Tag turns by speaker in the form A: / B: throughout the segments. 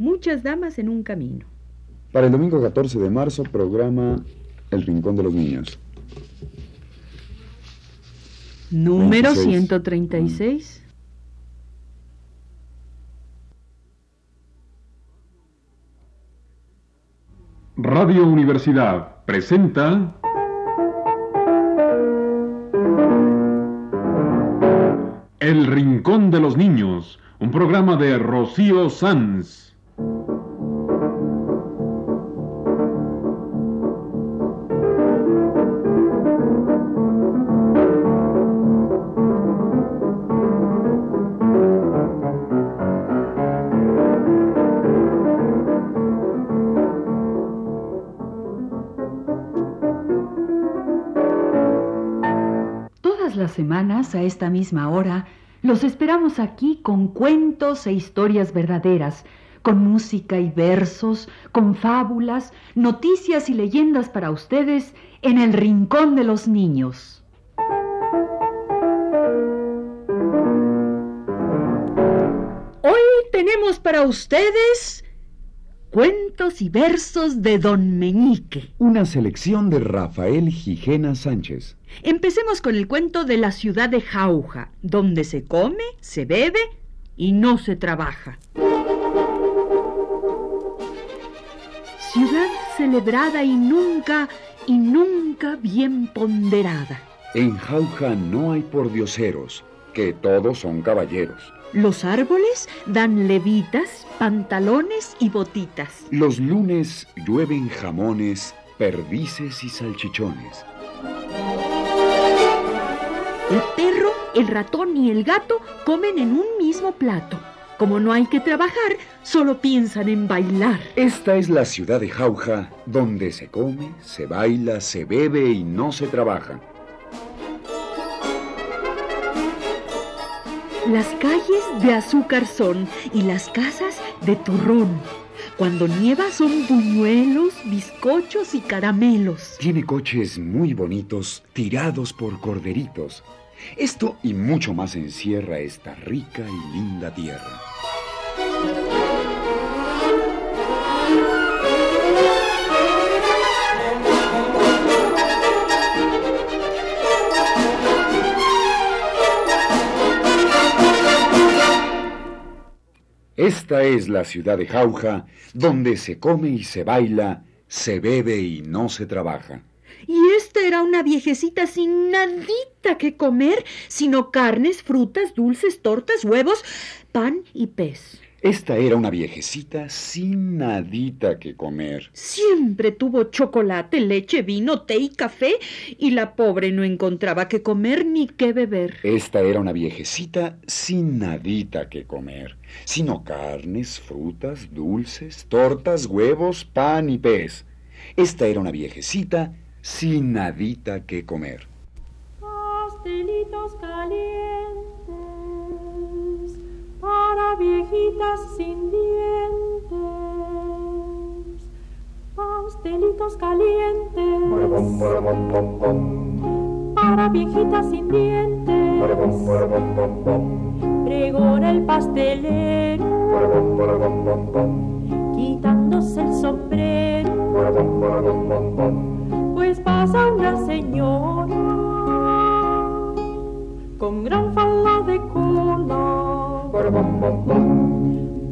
A: Muchas damas en un camino.
B: Para el domingo 14 de marzo, programa El Rincón de los Niños.
A: Número
B: 26.
A: 136.
C: Radio Universidad presenta El Rincón de los Niños, un programa de Rocío Sanz.
A: Las semanas, a esta misma hora, los esperamos aquí con cuentos e historias verdaderas, con música y versos, con fábulas, noticias y leyendas para ustedes en el Rincón de los Niños. Hoy tenemos para ustedes cuentos y versos de Don Meñique.
B: Una selección de Rafael Gijena Sánchez.
A: Empecemos con el cuento de la ciudad de Jauja, donde se come, se bebe y no se trabaja. Ciudad celebrada y nunca, y nunca bien ponderada.
B: En Jauja no hay pordioseros, que todos son caballeros.
A: Los árboles dan levitas, pantalones y botitas.
B: Los lunes llueven jamones, perdices y salchichones.
A: El perro, el ratón y el gato comen en un mismo plato. Como no hay que trabajar, solo piensan en bailar.
B: Esta es la ciudad de Jauja, donde se come, se baila, se bebe y no se trabaja.
A: Las calles de azúcar son y las casas de turrón. Cuando nieva son buñuelos, bizcochos y caramelos.
B: Tiene coches muy bonitos, tirados por corderitos. Esto y mucho más encierra esta rica y linda tierra. Esta es la ciudad de Jauja, donde se come y se baila, se bebe y no se trabaja.
A: Y esta era una viejecita sin nadita que comer, sino carnes, frutas, dulces, tortas, huevos, pan y pez.
B: Esta era una viejecita sin nadita que comer.
A: Siempre tuvo chocolate, leche, vino, té y café, y la pobre no encontraba qué comer ni qué beber.
B: Esta era una viejecita sin nadita que comer, sino carnes, frutas, dulces, tortas, huevos, pan y pez. Esta era una viejecita sin nadita que comer.
D: Pastelitos calientes para viejitas sin dientes. Pastelitos calientes para viejitas sin dientes. Pregona el pastelero quitándose el sombrero.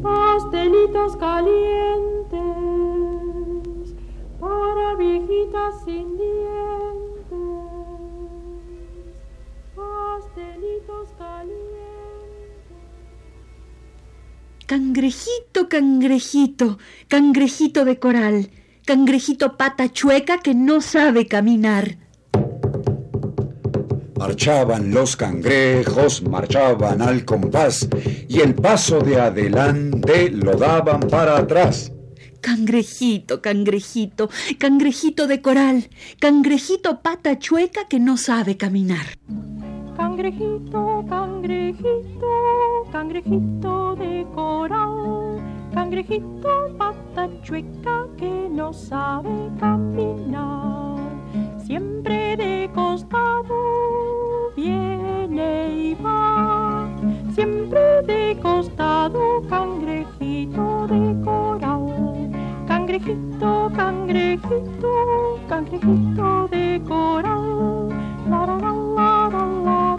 D: Pastelitos calientes para viejitas sin dientes. Pastelitos calientes.
A: Cangrejito, cangrejito, cangrejito de coral, cangrejito pata chueca que no sabe caminar.
B: Marchaban los cangrejos, marchaban al compás, y el paso de adelante lo daban para atrás.
A: Cangrejito, cangrejito, cangrejito de coral, cangrejito pata chueca que no sabe caminar.
D: Cangrejito, cangrejito, cangrejito de coral, cangrejito pata chueca que no sabe caminar. Siempre de costado viene y va, siempre de costado, cangrejito de coral. cangrejito, cangrejito, cangrejito de coral. La la la la la la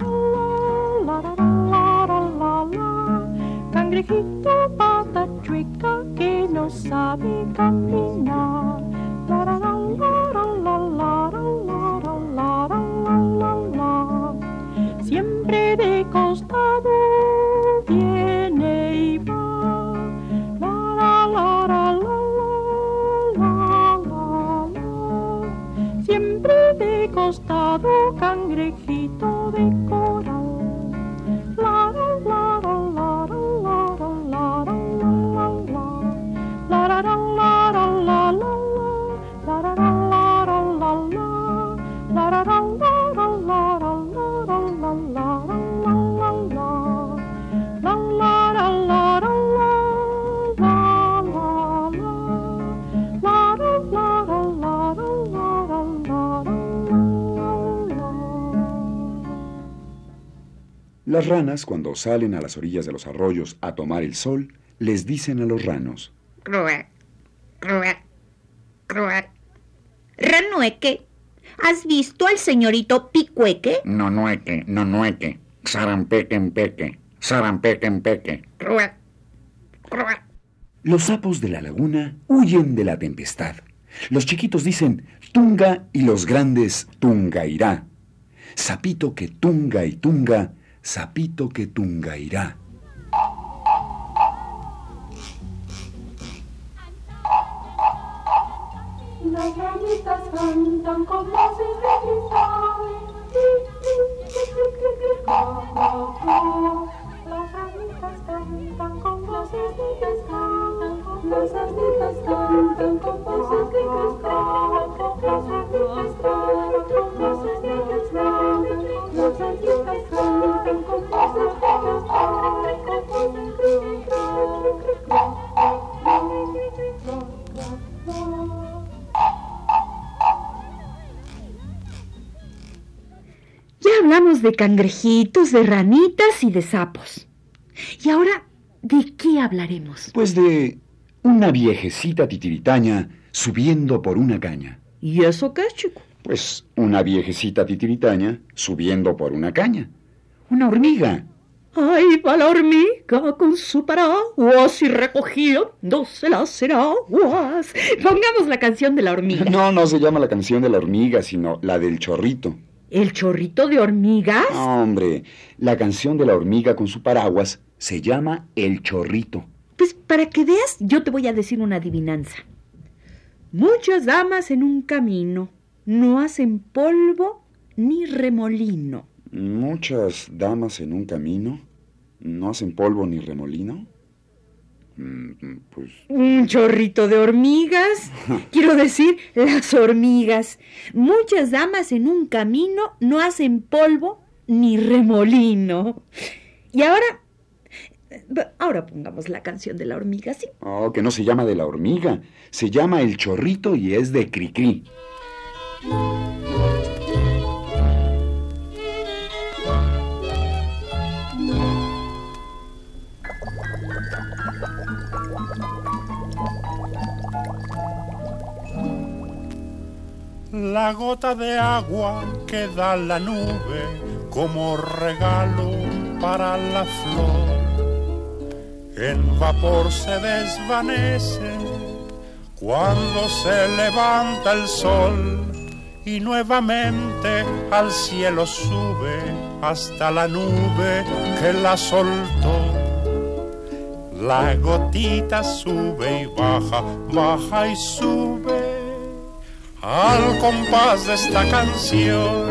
D: la la la la la Cangrejito pata chueca que no sabe caminar. La la Siempre de costado viene y va. La, la, la, la, la la la la, Siempre de costado, cangrejito de costado.
B: Las ranas, cuando salen a las orillas de los arroyos a tomar el sol, les dicen a los ranos.
E: Crue, crue, crue. Ranueque, ¿has visto al señorito Picueque?
F: No nueque, no nueque. Sarampeque en peque. Sarampeque en peque.
E: Crue, crue.
B: Los sapos de la laguna huyen de la tempestad. Los chiquitos dicen tunga y los grandes tunga irá. Sapito que tunga y tunga, sapito que tunga irá.
D: Las ranitas cantan con voces de. Las ranitas cantan con voces de cristal. Las ranitas cantan con voces de cristal. Las ranitas cantan con voces de cristal.
A: Ya hablamos de cangrejitos, de ranitas y de sapos. Y ahora, ¿de qué hablaremos?
B: Pues de una viejecita titiritaña subiendo por una caña.
A: ¿Y eso qué es, chico?
B: Pues una viejecita titiritaña subiendo por una caña. Una hormiga.
A: Ahí va la hormiga con su paraguas y recogiéndose las aguas. Pongamos la canción de la hormiga.
B: No, no se llama la canción de la hormiga, sino la del chorrito.
A: ¿El chorrito de hormigas?
B: No, hombre, la canción de la hormiga con su paraguas se llama El Chorrito.
A: Pues para que veas, yo te voy a decir una adivinanza. Muchas damas en un camino no hacen polvo ni remolino.
B: Muchas damas en un camino no hacen polvo ni remolino. Mm, Pues
A: Un chorrito de hormigas. Quiero decir, las hormigas. Muchas damas en un camino no hacen polvo ni remolino. Y ahora, ahora pongamos la canción de la hormiga, ¿sí?
B: Oh, que no se llama de la hormiga. Se llama El Chorrito y es de Cricri.
G: La gota de agua que da la nube como regalo para la flor. En vapor se desvanece cuando se levanta el sol y nuevamente al cielo sube hasta la nube que la soltó. La gotita sube y baja, baja y sube al compás de esta canción.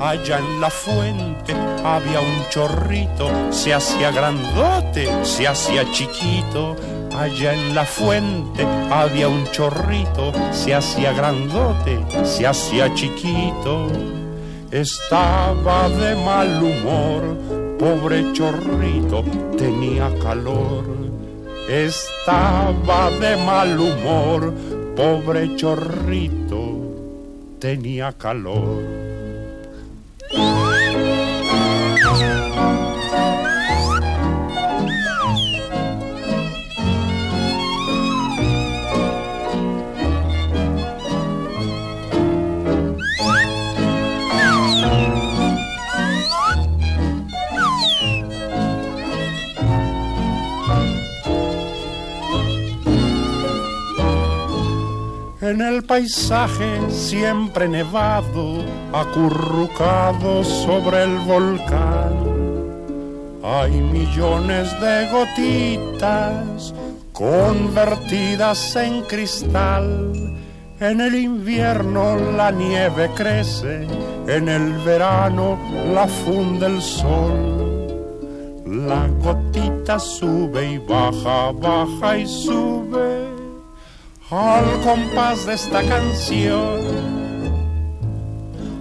G: Allá en la fuente había un chorrito, se hacía grandote, se hacía chiquito. Allá en la fuente había un chorrito, se hacía grandote, se hacía chiquito. Estaba de mal humor, pobre chorrito, tenía calor. Estaba de mal humor, pobre chorrito, tenía calor. En el paisaje siempre nevado, acurrucado sobre el volcán. Hay millones de gotitas convertidas en cristal. En el invierno la nieve crece, en el verano la funde el sol. La gotita sube y baja, baja y sube al compás de esta canción.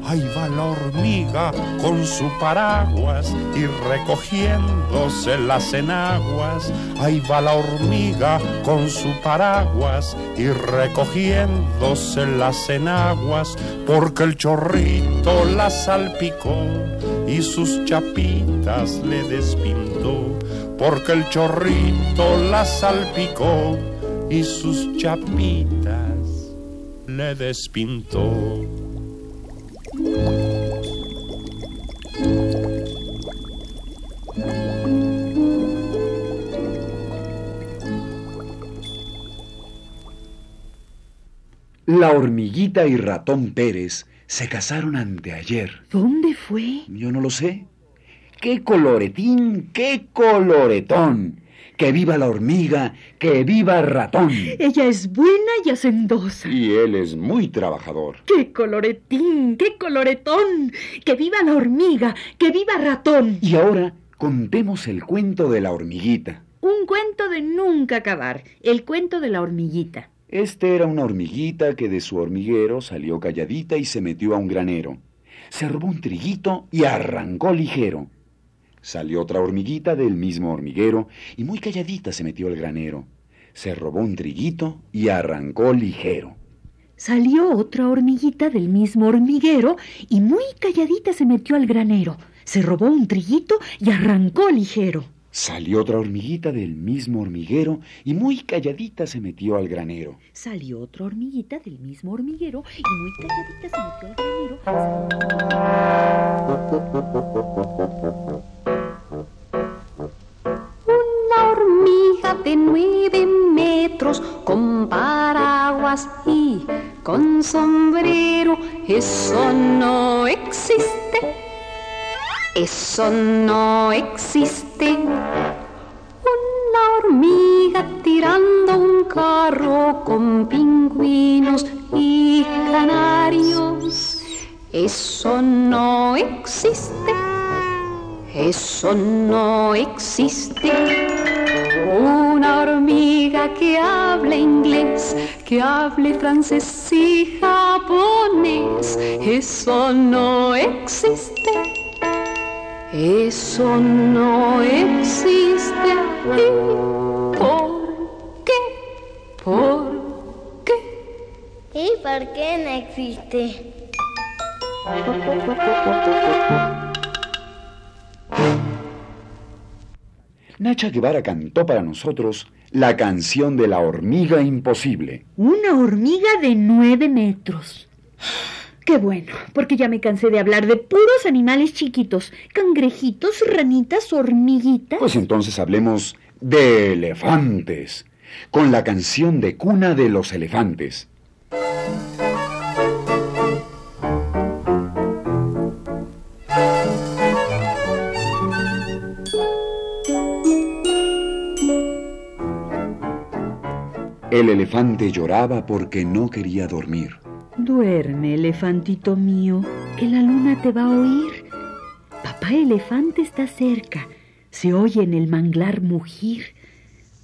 G: Ahí va la hormiga con su paraguas y recogiéndose las enaguas. Ahí va la hormiga con su paraguas y recogiéndose las enaguas porque el chorrito la salpicó y sus chapitas le despintó. Porque el chorrito la salpicó y sus chapitas le despintó.
B: La hormiguita y ratón Pérez se casaron anteayer.
A: ¿Dónde fue?
B: Yo no lo sé. ¡Qué coloretín, qué coloretón! ¡Que viva la hormiga, que viva el ratón!
A: Ella es buena y hacendosa.
B: Y él es muy trabajador.
A: ¡Qué coloretín, qué coloretón! ¡Que viva la hormiga, que viva ratón!
B: Y ahora contemos el cuento de la hormiguita.
A: Un cuento de nunca acabar, el cuento de la hormiguita.
B: Este era una hormiguita que de su hormiguero salió calladita y se metió a un granero. Se robó un triguito y arrancó ligero. Salió otra hormiguita del mismo hormiguero y muy calladita se metió al granero. Se robó un triguito y arrancó ligero.
A: Salió otra hormiguita del mismo hormiguero y muy calladita se metió al granero. Se robó un triguito y arrancó ligero.
B: Salió otra hormiguita del mismo hormiguero y muy calladita se metió al granero.
A: Salió otra hormiguita del mismo hormiguero y muy calladita se metió al granero.
H: Nueve metros con paraguas y con sombrero, eso no existe. Eso no existe. Una hormiga tirando un carro con pingüinos y canarios. Eso no existe. Eso no existe. Hormiga que hable inglés, que hable francés y japonés. Eso no existe. Eso no existe. ¿Y por qué? ¿Por qué?
I: ¿Y por qué no existe?
B: Nacha Guevara cantó para nosotros la canción de la hormiga imposible.
A: Una hormiga de nueve metros. Qué bueno, porque ya me cansé de hablar de puros animales chiquitos. Cangrejitos, ranitas, hormiguitas.
B: Pues entonces hablemos de elefantes, con la canción de cuna de los elefantes. El elefante lloraba porque no quería dormir.
A: Duerme, elefantito mío, que la luna te va a oír. Papá elefante está cerca, se oye en el manglar mugir.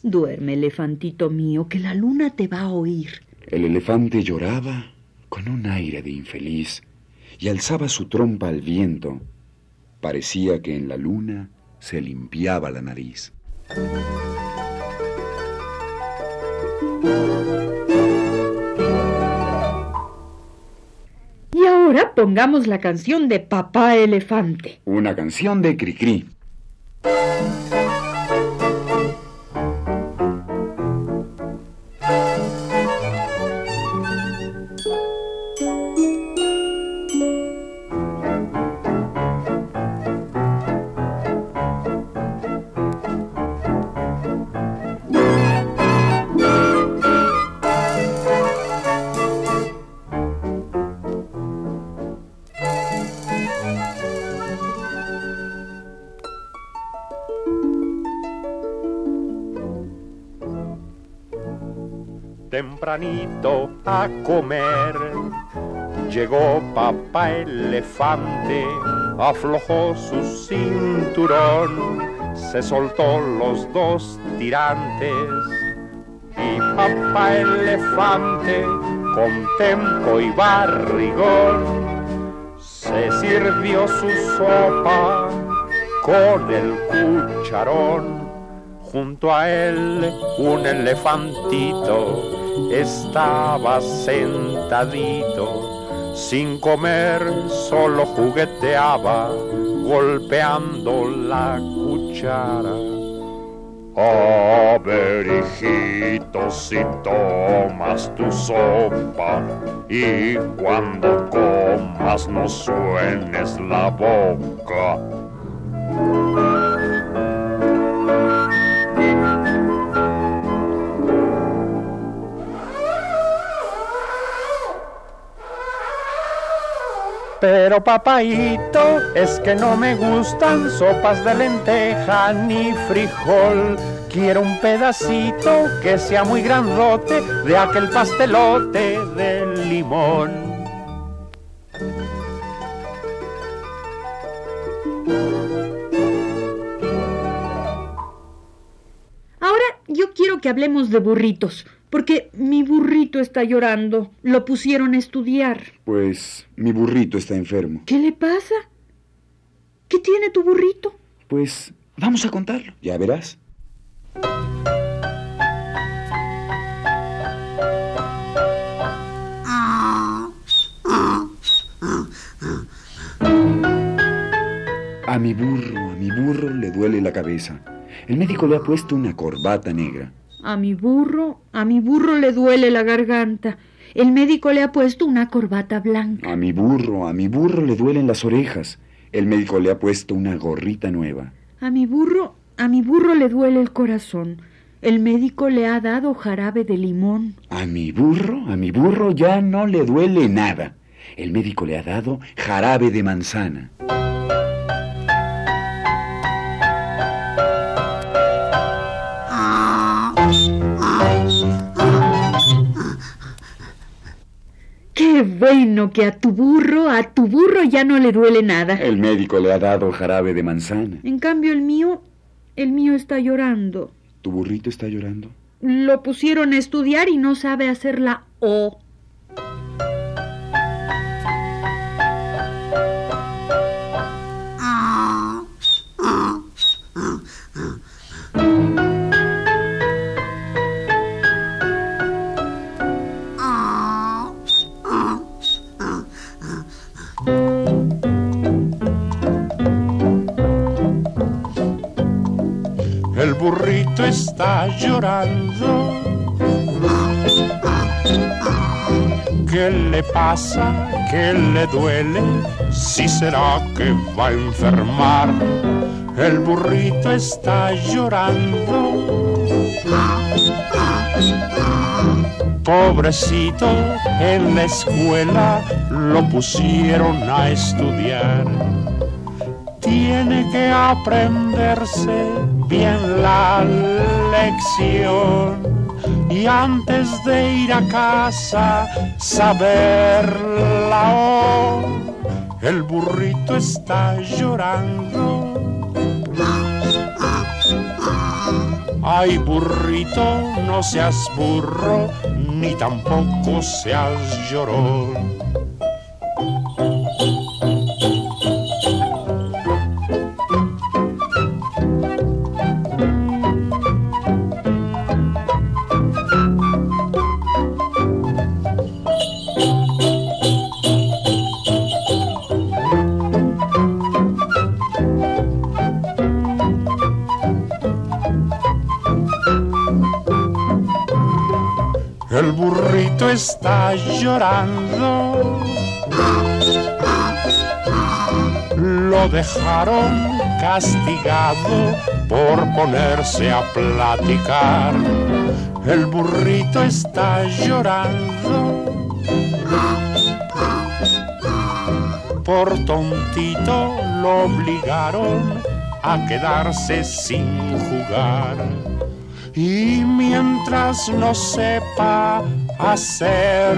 A: Duerme, elefantito mío, que la luna te va a oír.
B: El elefante lloraba con un aire de infeliz y alzaba su trompa al viento. Parecía que en la luna se limpiaba la nariz.
A: Y ahora pongamos la canción de Papá Elefante.
B: Una canción de Cricri.
G: A comer. Llegó papá elefante, aflojó su cinturón, se soltó los dos tirantes y papá elefante con tempo y barrigón se sirvió su sopa con el cucharón. Junto a él un elefantito estaba sentadito, sin comer solo jugueteaba, golpeando la cuchara. A ver, hijito, si tomas tu sopa y cuando comas no suenes la boca. Pero papaito, es que no me gustan sopas de lenteja ni frijol. Quiero un pedacito que sea muy grandote de aquel pastelote de limón.
A: Que hablemos de burritos, porque mi burrito está llorando. Lo pusieron a estudiar.
B: Pues mi burrito está enfermo.
A: ¿Qué le pasa? ¿Qué tiene tu burrito?
B: Pues vamos a contarlo. Ya verás. A mi burro, a mi burro le duele la cabeza. El médico le ha puesto una corbata negra.
A: A mi burro, a mi burro le duele la garganta. El médico le ha puesto una corbata blanca.
B: A mi burro, a mi burro le duelen las orejas. El médico le ha puesto una gorrita nueva.
A: A mi burro, a mi burro le duele el corazón. El médico le ha dado jarabe de limón.
B: A mi burro, a mi burro ya no le duele nada. El médico le ha dado jarabe de manzana.
A: Qué bueno que a tu burro, a tu burro ya no le duele nada.
B: El médico le ha dado jarabe de manzana.
A: En cambio el mío, el mío está llorando.
B: ¿Tu burrito está llorando?
A: Lo pusieron a estudiar y no sabe hacer la O.
G: llorando. ¿Qué le pasa? ¿Qué le duele? Si será que va a enfermar. El burrito está llorando. Pobrecito, en la escuela lo pusieron a estudiar tiene que aprenderse bien la y antes de ir a casa saberla. Oh, el burrito está llorando. Ay, burrito, no seas burro, ni tampoco seas llorón. Está llorando. Lo dejaron castigado por ponerse a platicar. El burrito está llorando. Por tontito lo obligaron a quedarse sin jugar. y mientras no sepa hacer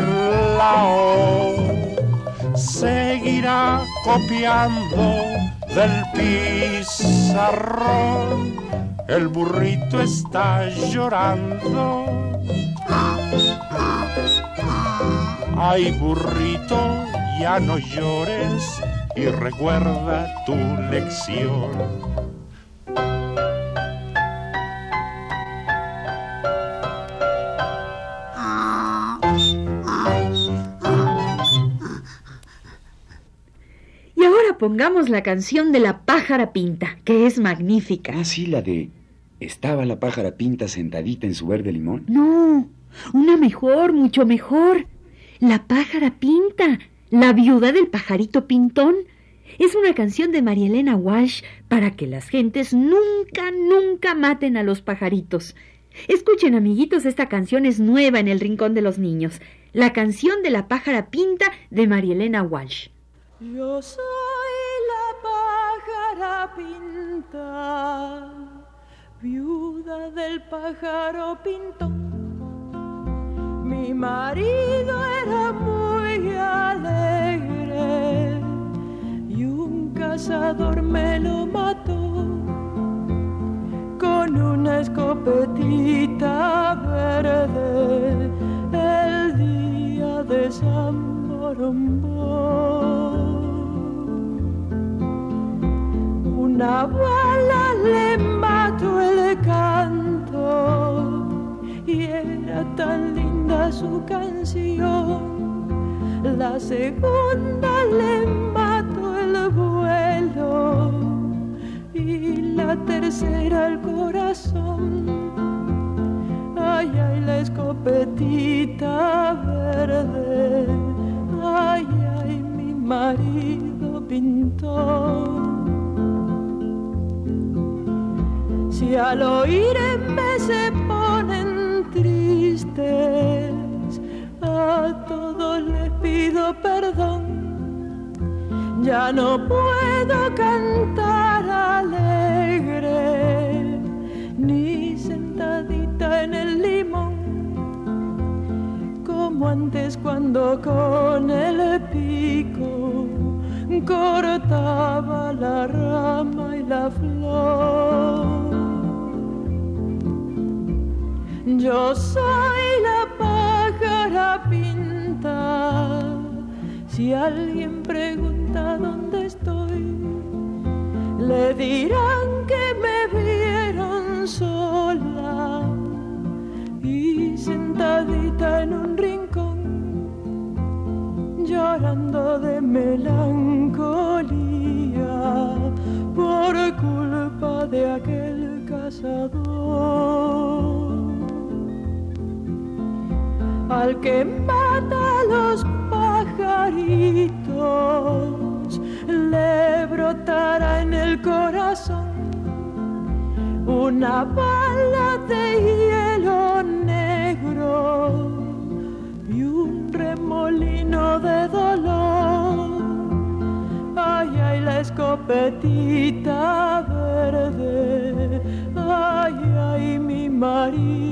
G: la O, seguirá copiando del pizarrón. El burrito está llorando. Ay, burrito, ya no llores y recuerda tu lección.
A: Ahora pongamos la canción de la pájara pinta, que es magnífica.
B: Ah, sí, la de... ¿Estaba la pájara pinta sentadita en su verde limón?
A: No, una mejor, mucho mejor. La pájara pinta, la viuda del pajarito pintón. Es una canción de María Elena Walsh para que las gentes nunca, nunca maten a los pajaritos. Escuchen, amiguitos, esta canción es nueva en el Rincón de los Niños. La canción de la pájara pinta de María Elena Walsh.
J: Yo soy pinta, viuda del pájaro pintón. Mi marido era muy alegre y un cazador me lo mató con una escopetita verde el día de San Borombón. Una bala le mató el canto y era tan linda su canción. La segunda le mató el vuelo y la tercera el corazón. Ay, ay, la escopetita verde. Ay, ay, mi marido pintó. Si al oírme se ponen tristes, a todos les pido perdón. Ya no puedo cantar alegre, ni sentadita en el limón, como antes cuando con el pico cortaba la rama y la flor. Yo soy la pájara pinta. Si alguien pregunta dónde estoy, le dirán que me vieron sola y sentadita en un rincón, llorando de melancolía por culpa de aquel cazador al que mata los pajaritos, le brotará en el corazón una bala de hielo negro y un remolino de dolor. Ay, ay, la escopetita verde, ay, ay, mi marido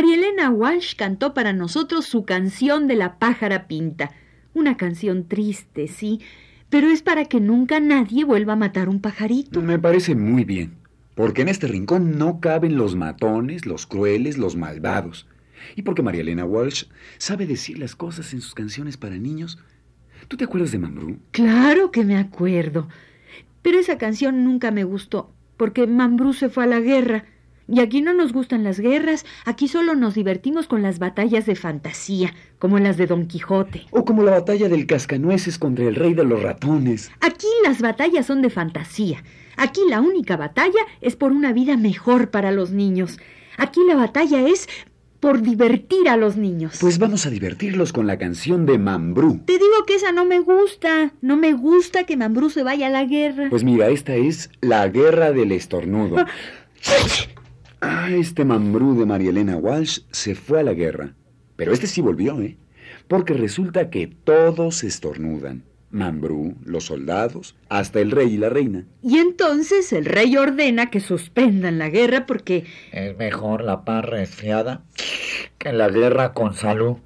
A: María Elena Walsh cantó para nosotros su canción de la pájara pinta. Una canción triste, sí, pero es para que nunca nadie vuelva a matar un pajarito.
B: Me parece muy bien, porque en este rincón no caben los matones, los crueles, los malvados. Y porque María Elena Walsh sabe decir las cosas en sus canciones para niños. ¿Tú te acuerdas de Mambrú?
A: Claro que me acuerdo. Pero esa canción nunca me gustó, porque Mambrú se fue a la guerra. Y aquí no nos gustan las guerras, aquí solo nos divertimos con las batallas de fantasía, como las de Don Quijote.
B: O como la batalla del cascanueces contra el rey de los ratones.
A: Aquí las batallas son de fantasía. Aquí la única batalla es por una vida mejor para los niños. Aquí la batalla es por divertir a los niños.
B: Pues vamos a divertirlos con la canción de Mambrú.
A: Te digo que esa no me gusta. No me gusta que Mambrú se vaya a la guerra.
B: Pues mira, esta es La Guerra del Estornudo. Ah, este mambrú de María Elena Walsh se fue a la guerra. Pero este sí volvió, ¿eh? Porque resulta que todos estornudan. Mambrú, los soldados, hasta el rey y la reina.
A: Y entonces el rey ordena que suspendan la guerra porque
F: Es mejor la paz resfriada que la guerra con salud.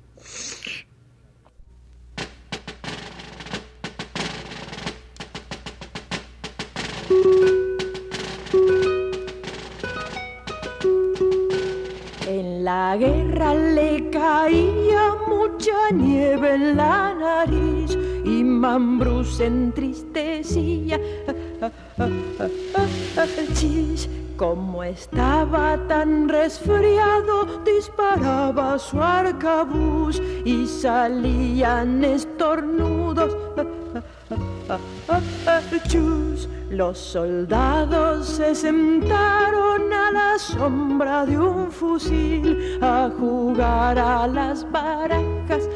J: En la guerra le caía mucha nieve en la nariz y Mambrú se entristecía. Como estaba tan resfriado, disparaba su arcabuz y salían estornudos. Los soldados se sentaron a la sombra de un fusil a jugar a las barajas.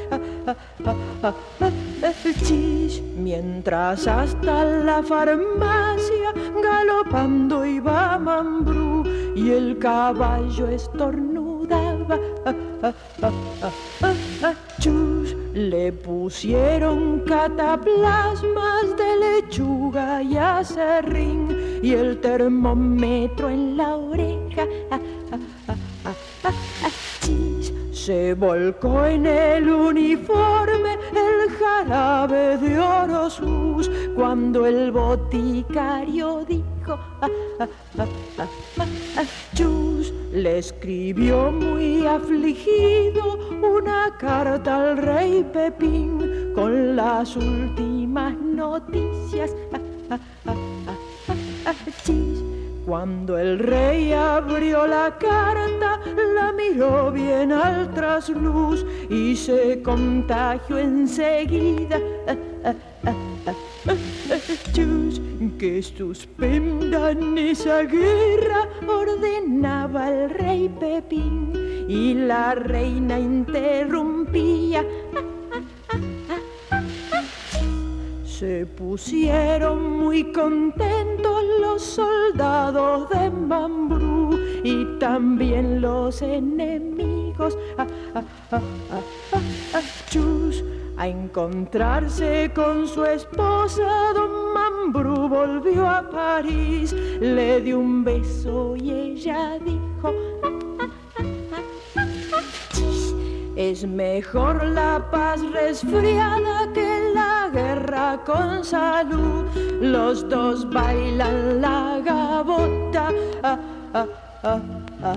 J: Chis, mientras hasta la farmacia galopando iba Mambrú y el caballo estornudaba. Chus, le pusieron cataplasmas de lechuga y acerrín y el termómetro en la oreja. Chis, se volcó en el uniforme el jarabe de Orosus cuando el boticario dijo Chus le escribió muy afligido una carta al rey Pepín con las últimas noticias. Cuando el rey abrió la carta, la miró bien al trasluz y se contagió enseguida. Que suspendan esa guerra, ordenaba el rey Pepín y la reina interrumpía. Se pusieron muy contentos los soldados de Mambrú y también los enemigos. Ah, ah, ah, a encontrarse con su esposa, don Mambrú volvió a París, le dio un beso y ella dijo. Es mejor la paz resfriada que la guerra con salud. Los dos bailan la gabota. Ah, ah, ah,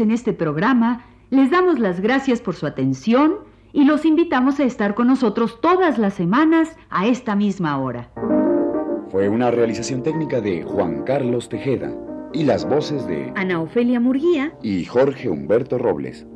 A: En este programa les damos las gracias por su atención y los invitamos a estar con nosotros todas las semanas a esta misma hora.
B: Fue una realización técnica de Juan Carlos Tejeda y las voces de
A: Ana Ofelia Murguía
B: y Jorge Humberto Robles.